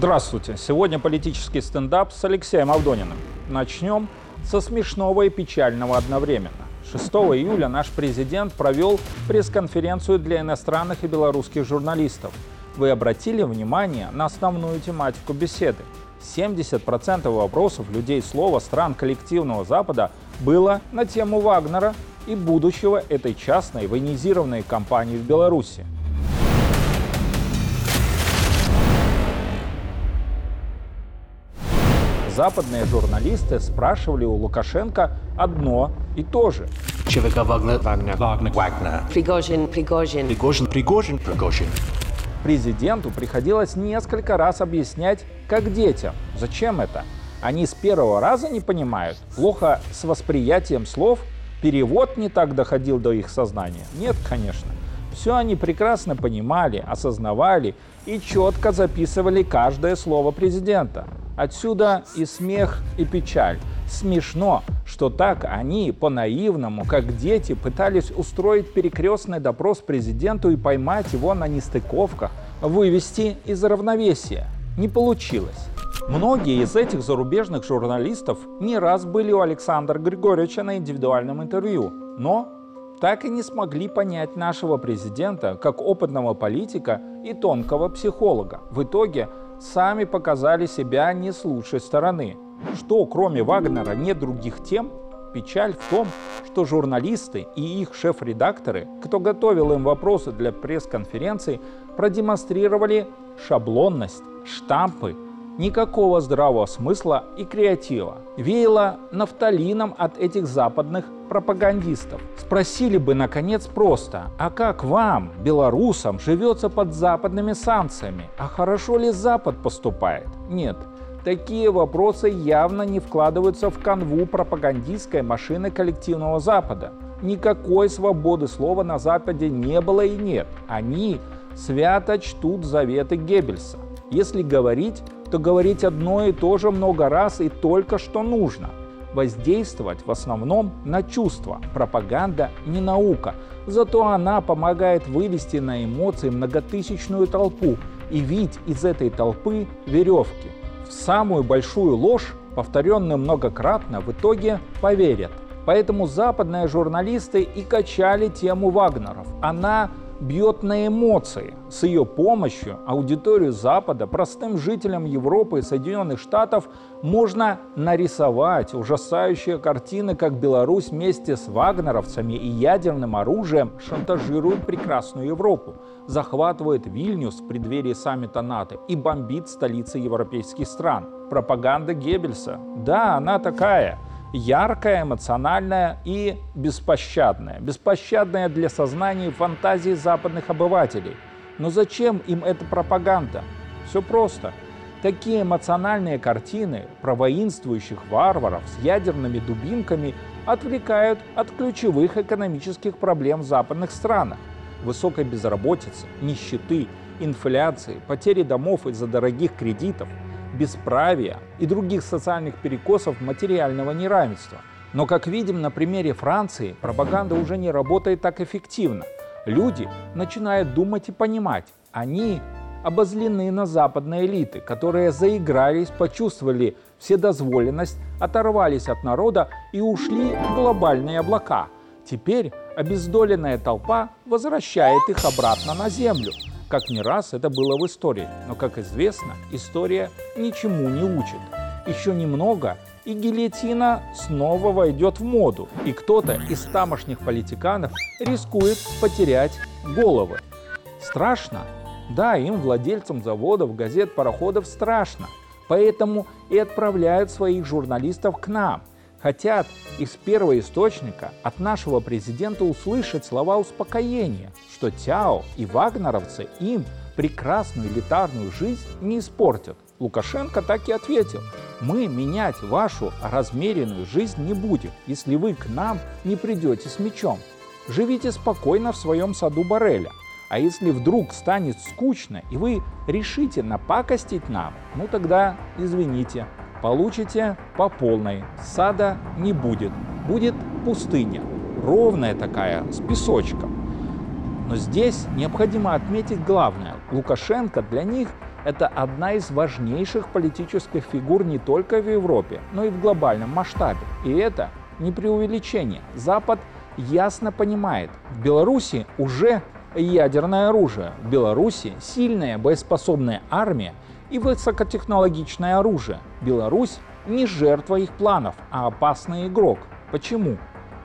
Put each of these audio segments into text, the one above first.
Здравствуйте! Сегодня политический стендап с Алексеем Авдониным. Начнем со смешного и печального одновременно. 6 июля наш президент провел пресс-конференцию для иностранных и белорусских журналистов. Вы обратили внимание на основную тематику беседы. 70% вопросов людей слова стран коллективного Запада было на тему Вагнера и будущего этой частной военизированной компании в Беларуси. Западные журналисты спрашивали у Лукашенко одно и то же. ЧВК Вагнер. Wagner. Вагнер. Wagner. Пригожин, Пригожин. Пригожин. Пригожин. Пригожин. Президенту приходилось несколько раз объяснять, как детям. Зачем это? Они с первого раза не понимают, плохо с восприятием слов, перевод не так доходил до их сознания. Нет, конечно. Все они прекрасно понимали, осознавали и четко записывали каждое слово президента. Отсюда и смех, и печаль. Смешно, что так они по-наивному, как дети, пытались устроить перекрестный допрос президенту и поймать его на нестыковках, вывести из равновесия. Не получилось. Многие из этих зарубежных журналистов не раз были у Александра Григорьевича на индивидуальном интервью, но так и не смогли понять нашего президента как опытного политика и тонкого психолога. В итоге сами показали себя не с лучшей стороны. Что кроме Вагнера нет других тем, печаль в том, что журналисты и их шеф-редакторы, кто готовил им вопросы для пресс-конференций, продемонстрировали шаблонность, штампы, никакого здравого смысла и креатива. Веяло нафталином от этих западных пропагандистов. Спросили бы, наконец, просто, а как вам, белорусам, живется под западными санкциями? А хорошо ли Запад поступает? Нет. Такие вопросы явно не вкладываются в канву пропагандистской машины коллективного Запада. Никакой свободы слова на Западе не было и нет. Они свято чтут заветы Геббельса. Если говорить, то говорить одно и то же много раз и только что нужно. Воздействовать в основном на чувства. Пропаганда не наука, зато она помогает вывести на эмоции многотысячную толпу и вить из этой толпы веревки. В самую большую ложь, повторенную многократно, в итоге поверят. Поэтому западные журналисты и качали тему Вагнеров. Она бьет на эмоции. С ее помощью аудиторию Запада, простым жителям Европы и Соединенных Штатов можно нарисовать ужасающие картины, как Беларусь вместе с вагнеровцами и ядерным оружием шантажирует прекрасную Европу, захватывает Вильнюс в преддверии саммита НАТО и бомбит столицы европейских стран. Пропаганда Геббельса. Да, она такая – яркая, эмоциональная и беспощадная. Беспощадная для сознания и фантазии западных обывателей. Но зачем им эта пропаганда? Все просто. Такие эмоциональные картины про воинствующих варваров с ядерными дубинками отвлекают от ключевых экономических проблем в западных странах. Высокой безработицы, нищеты, инфляции, потери домов из-за дорогих кредитов – бесправия и других социальных перекосов материального неравенства. Но, как видим на примере Франции, пропаганда уже не работает так эффективно. Люди начинают думать и понимать, они обозлены на западные элиты, которые заигрались, почувствовали вседозволенность, оторвались от народа и ушли в глобальные облака. Теперь обездоленная толпа возвращает их обратно на землю – как не раз это было в истории, но, как известно, история ничему не учит. Еще немного, и гильотина снова войдет в моду, и кто-то из тамошних политиканов рискует потерять головы. Страшно? Да, им, владельцам заводов, газет, пароходов, страшно. Поэтому и отправляют своих журналистов к нам, хотят из первого источника от нашего президента услышать слова успокоения, что Тяо и вагнеровцы им прекрасную элитарную жизнь не испортят. Лукашенко так и ответил, мы менять вашу размеренную жизнь не будем, если вы к нам не придете с мечом. Живите спокойно в своем саду Бареля. А если вдруг станет скучно и вы решите напакостить нам, ну тогда извините, получите по полной. Сада не будет. Будет пустыня. Ровная такая, с песочком. Но здесь необходимо отметить главное. Лукашенко для них это одна из важнейших политических фигур не только в Европе, но и в глобальном масштабе. И это не преувеличение. Запад ясно понимает, в Беларуси уже ядерное оружие, в Беларуси сильная боеспособная армия и высокотехнологичное оружие. Беларусь не жертва их планов, а опасный игрок. Почему?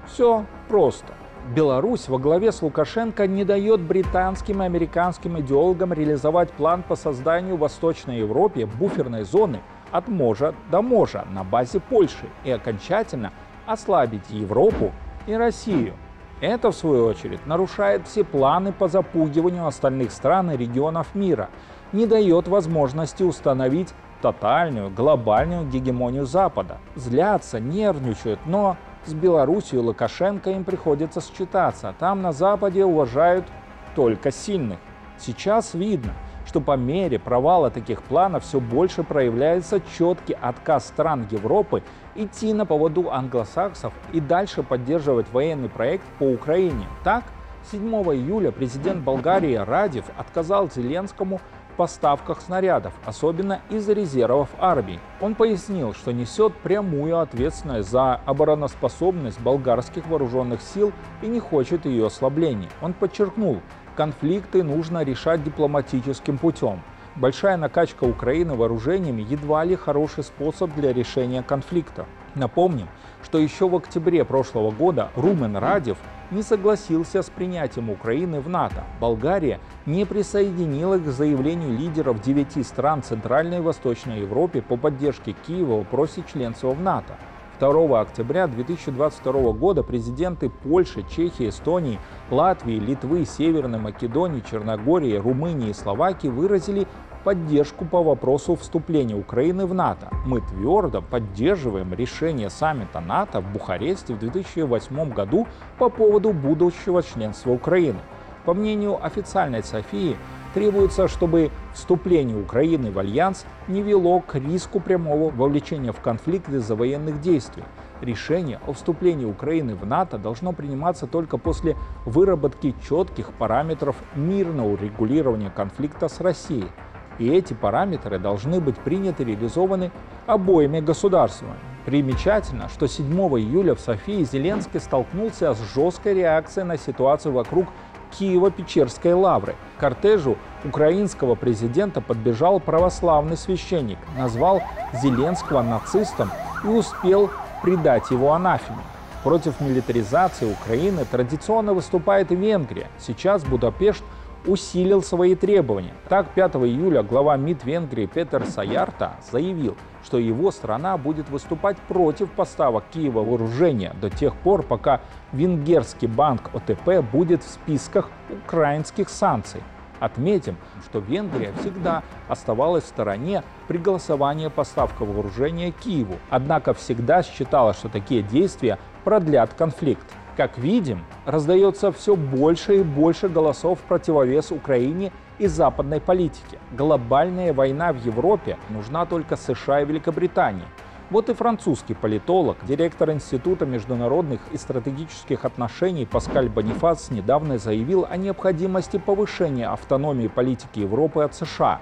Все просто. Беларусь во главе с Лукашенко не дает британским и американским идеологам реализовать план по созданию в Восточной Европе буферной зоны от Можа до Можа на базе Польши и окончательно ослабить Европу и Россию. Это, в свою очередь, нарушает все планы по запугиванию остальных стран и регионов мира, не дает возможности установить тотальную глобальную гегемонию Запада. Злятся, нервничают, но с Белоруссией Лукашенко им приходится считаться. Там на Западе уважают только сильных. Сейчас видно, что по мере провала таких планов все больше проявляется четкий отказ стран Европы идти на поводу англосаксов и дальше поддерживать военный проект по Украине. Так, 7 июля президент Болгарии Радев отказал Зеленскому поставках снарядов, особенно из резервов армии. Он пояснил, что несет прямую ответственность за обороноспособность болгарских вооруженных сил и не хочет ее ослабления. Он подчеркнул, конфликты нужно решать дипломатическим путем. Большая накачка Украины вооружениями едва ли хороший способ для решения конфликта. Напомним, что еще в октябре прошлого года Румен Радев не согласился с принятием Украины в НАТО. Болгария не присоединилась к заявлению лидеров девяти стран Центральной и Восточной Европы по поддержке Киева в вопросе членства в НАТО. 2 октября 2022 года президенты Польши, Чехии, Эстонии, Латвии, Литвы, Северной Македонии, Черногории, Румынии и Словакии выразили поддержку по вопросу вступления Украины в НАТО. Мы твердо поддерживаем решение саммита НАТО в Бухаресте в 2008 году по поводу будущего членства Украины. По мнению официальной Софии, требуется, чтобы вступление Украины в Альянс не вело к риску прямого вовлечения в конфликт из-за военных действий. Решение о вступлении Украины в НАТО должно приниматься только после выработки четких параметров мирного регулирования конфликта с Россией – и эти параметры должны быть приняты и реализованы обоими государствами. Примечательно, что 7 июля в Софии Зеленский столкнулся с жесткой реакцией на ситуацию вокруг Киево-Печерской лавры. К кортежу украинского президента подбежал православный священник, назвал Зеленского нацистом и успел предать его анафеме. Против милитаризации Украины традиционно выступает Венгрия. Сейчас Будапешт усилил свои требования. Так, 5 июля глава МИД Венгрии Петер Саярта заявил, что его страна будет выступать против поставок Киева вооружения до тех пор, пока венгерский банк ОТП будет в списках украинских санкций. Отметим, что Венгрия всегда оставалась в стороне при голосовании поставка вооружения Киеву, однако всегда считала, что такие действия продлят конфликт. Как видим, раздается все больше и больше голосов в противовес Украине и западной политике. Глобальная война в Европе нужна только США и Великобритании. Вот и французский политолог, директор Института международных и стратегических отношений Паскаль Бонифац недавно заявил о необходимости повышения автономии политики Европы от США.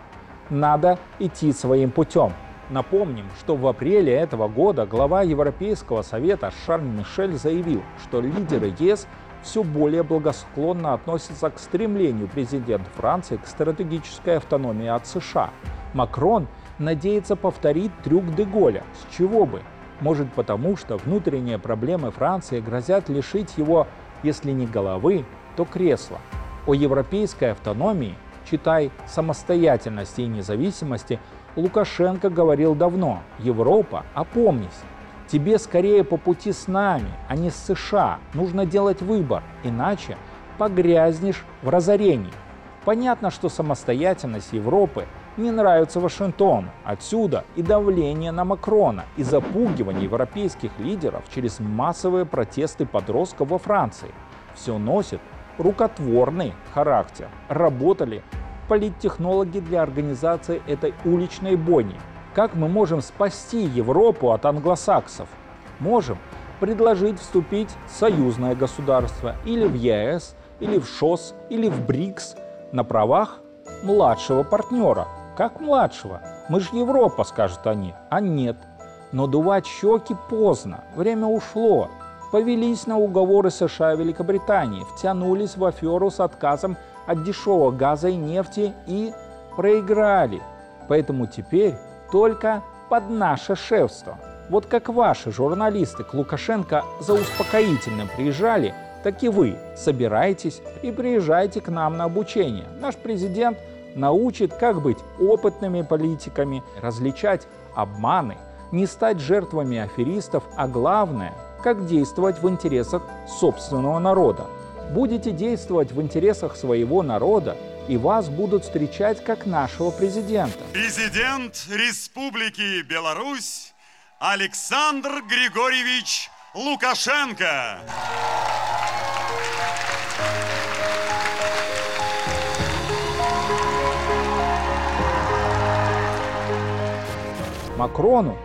Надо идти своим путем. Напомним, что в апреле этого года глава Европейского совета Шарль Мишель заявил, что лидеры ЕС все более благосклонно относятся к стремлению президента Франции к стратегической автономии от США. Макрон надеется повторить трюк Деголя. С чего бы? Может потому, что внутренние проблемы Франции грозят лишить его, если не головы, то кресла. О европейской автономии, читай самостоятельности и независимости, Лукашенко говорил давно, Европа, опомнись, тебе скорее по пути с нами, а не с США. Нужно делать выбор, иначе погрязнешь в разорении. Понятно, что самостоятельность Европы не нравится Вашингтону. Отсюда и давление на Макрона, и запугивание европейских лидеров через массовые протесты подростков во Франции. Все носит рукотворный характер. Работали политтехнологи для организации этой уличной бойни. Как мы можем спасти Европу от англосаксов? Можем предложить вступить в союзное государство или в ЕС, или в ШОС, или в БРИКС на правах младшего партнера. как младшего. Мы же Европа, скажут они. А нет. Но дувать щеки поздно, время ушло. Повелись на уговоры США и Великобритании, втянулись в аферу с отказом от дешевого газа и нефти и проиграли. Поэтому теперь только под наше шефство. Вот как ваши журналисты к Лукашенко за успокоительным приезжали, так и вы собирайтесь и приезжайте к нам на обучение. Наш президент научит, как быть опытными политиками, различать обманы, не стать жертвами аферистов, а главное, как действовать в интересах собственного народа. Будете действовать в интересах своего народа, и вас будут встречать как нашего президента. Президент Республики Беларусь Александр Григорьевич Лукашенко. Макрону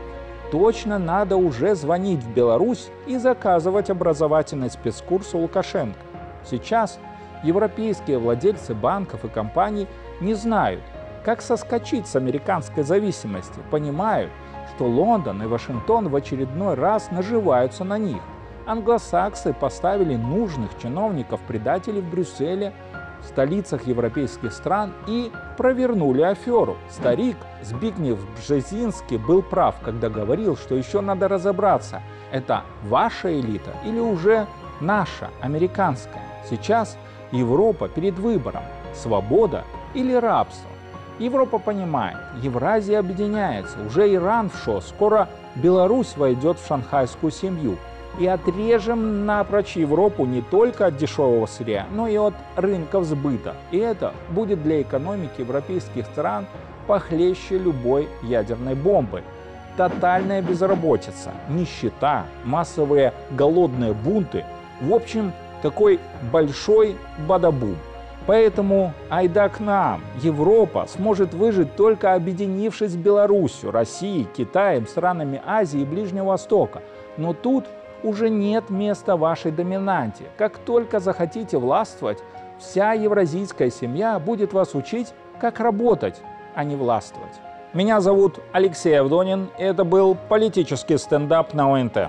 точно надо уже звонить в Беларусь и заказывать образовательный спецкурс у Лукашенко. Сейчас европейские владельцы банков и компаний не знают, как соскочить с американской зависимости, понимают, что Лондон и Вашингтон в очередной раз наживаются на них. Англосаксы поставили нужных чиновников-предателей в Брюсселе, в столицах европейских стран и провернули аферу. Старик Збигнев Бжезинский был прав, когда говорил, что еще надо разобраться, это ваша элита или уже наша, американская. Сейчас Европа перед выбором – свобода или рабство. Европа понимает, Евразия объединяется, уже Иран в шо, скоро Беларусь войдет в шанхайскую семью. И отрежем напрочь Европу не только от дешевого сырья, но и от рынков сбыта. И это будет для экономики европейских стран похлеще любой ядерной бомбы. Тотальная безработица, нищета, массовые голодные бунты. В общем, такой большой бадабум. Поэтому айда к нам. Европа сможет выжить только объединившись с Беларусью, Россией, Китаем, странами Азии и Ближнего Востока. Но тут уже нет места вашей доминанте. Как только захотите властвовать, вся евразийская семья будет вас учить, как работать, а не властвовать. Меня зовут Алексей Авдонин, и это был политический стендап на ОНТ.